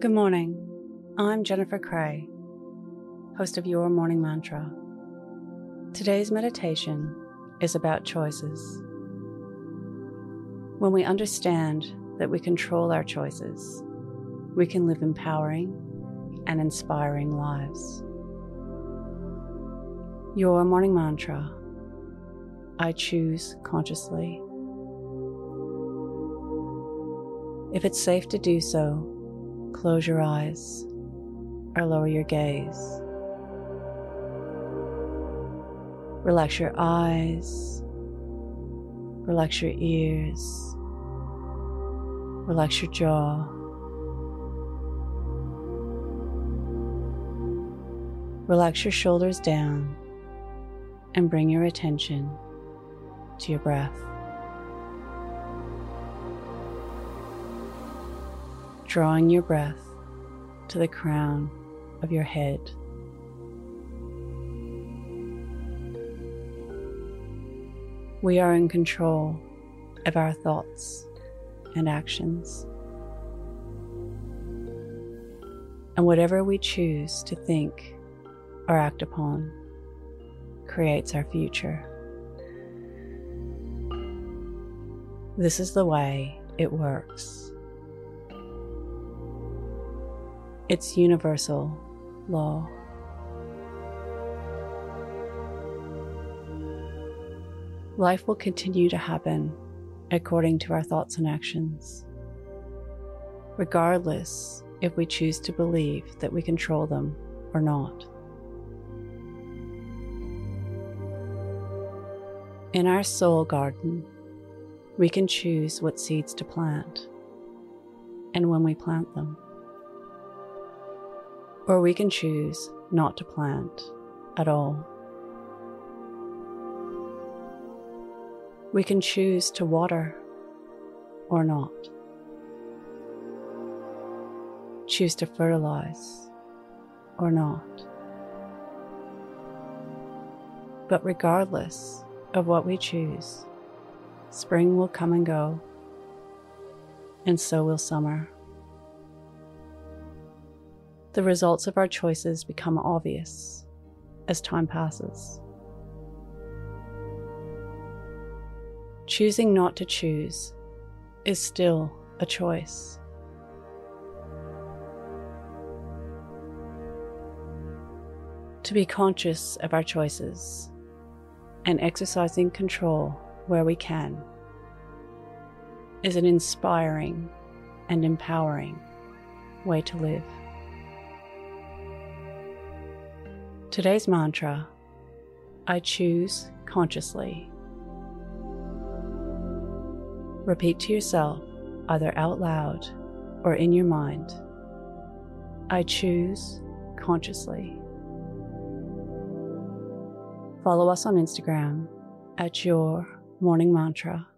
Good morning. I'm Jennifer Cray, host of Your Morning Mantra. Today's meditation is about choices. When we understand that we control our choices, we can live empowering and inspiring lives. Your morning mantra I choose consciously. If it's safe to do so, close your eyes or lower your gaze. Relax your eyes, relax your ears, relax your jaw. Relax your shoulders down and bring your attention to your breath. Drawing your breath to the crown of your head. We are in control of our thoughts and actions. And whatever we choose to think or act upon creates our future. This is the way it works. It's universal law. Life will continue to happen according to our thoughts and actions, regardless if we choose to believe that we control them or not. In our soul garden, we can choose what seeds to plant and when we plant them. Or we can choose not to plant at all. We can choose to water or not. Choose to fertilize or not. But regardless of what we choose, spring will come and go, and so will summer the results of our choices become obvious as time passes. Choosing not to choose is still a choice. To be conscious of our choices and exercising control where we can is an inspiring and empowering way to live. Today's mantra I choose consciously. Repeat to yourself, either out loud or in your mind I choose consciously. Follow us on Instagram at Your Morning Mantra